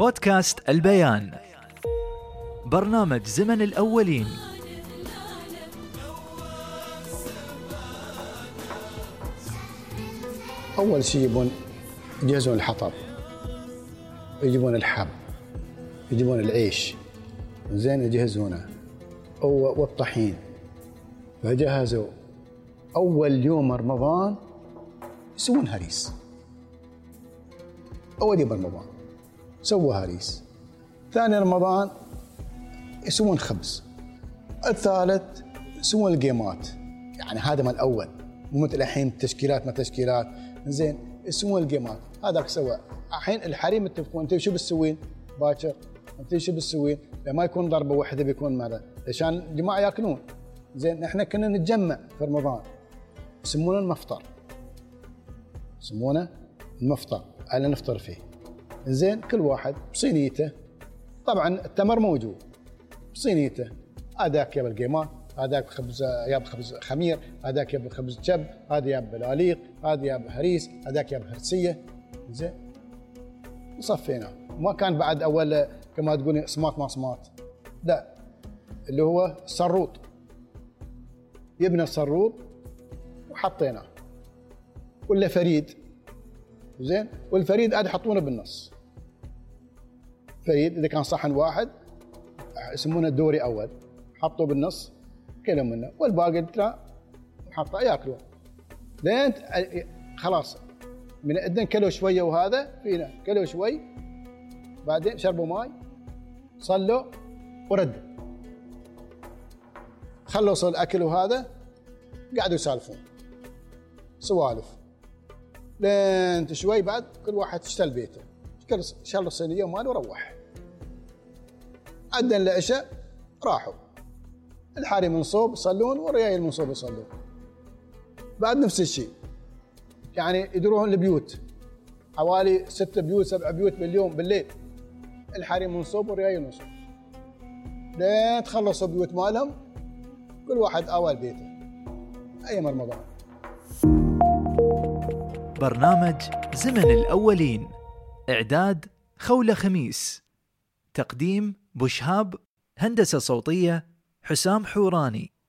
بودكاست البيان. برنامج زمن الأولين. أول شيء يبون يجهزون الحطب. يجيبون الحب. يجيبون العيش. زين يجهزونه. والطحين. فجهزوا. أول يوم رمضان يسوون هريس. أول يوم رمضان. سووا هريس. ثاني رمضان يسوون خبز الثالث يسوون الجيمات. يعني هذا مال الأول. مو مثل الحين تشكيلات ما تشكيلات. زين يسوون الجيمات. هذاك سوى الحين الحريم يتفقون. انت شو بتسوين؟ باكر. انت شو بتسوين؟ ما يكون ضربة واحدة بيكون ماذا؟ عشان الجماعة ياكلون. زين إحنا كنا نتجمع في رمضان. يسمونه المفطر. يسمونه المفطر. على نفطر فيه؟ زين كل واحد بصينيته. طبعا التمر موجود بصينيته. هذاك ياب القيمات هذاك خبز ياب خبز خمير هذاك ياب خبز شب هذا ياب بلاليق هذا ياب هريس هذاك ياب هرسيه زين. وصفينا. ما كان بعد أول كما تقولي سماط ما سماط لا. اللي هو السروط. يبنى السروط وحطيناه. ولا فريد. زين. والفريد عاد يحطونه بالنص. فريد إذا كان صحن واحد يسمونه دوري أول. حطوه بالنص كلوا منه. والباقي ترى حطه ياكلوا لين خلاص. من أذن كلوا شوية وهذا فينا. كلوا شوي. بعدين شربوا ماي. صلوا وردوا خلصوا الأكل وهذا. قعدوا يسالفون. سوالف. لين شوي بعد كل واحد اشتل بيته. كل شال الصينيه ماله وروح. أذن العشاء راحوا. الحريم من صوب يصلون والريايل من صوب يصلون. بعد نفس الشيء. يعني يدروهم البيوت. حوالي ستة بيوت سبع بيوت باليوم بالليل. الحاري منصوب والريايل منصوب. لين تخلصوا بيوت مالهم كل واحد آوى بيته. أيام رمضان. برنامج زمن الأولين. إعداد خولة خميس. تقديم بشهاب هندسة صوتية حسام حوراني.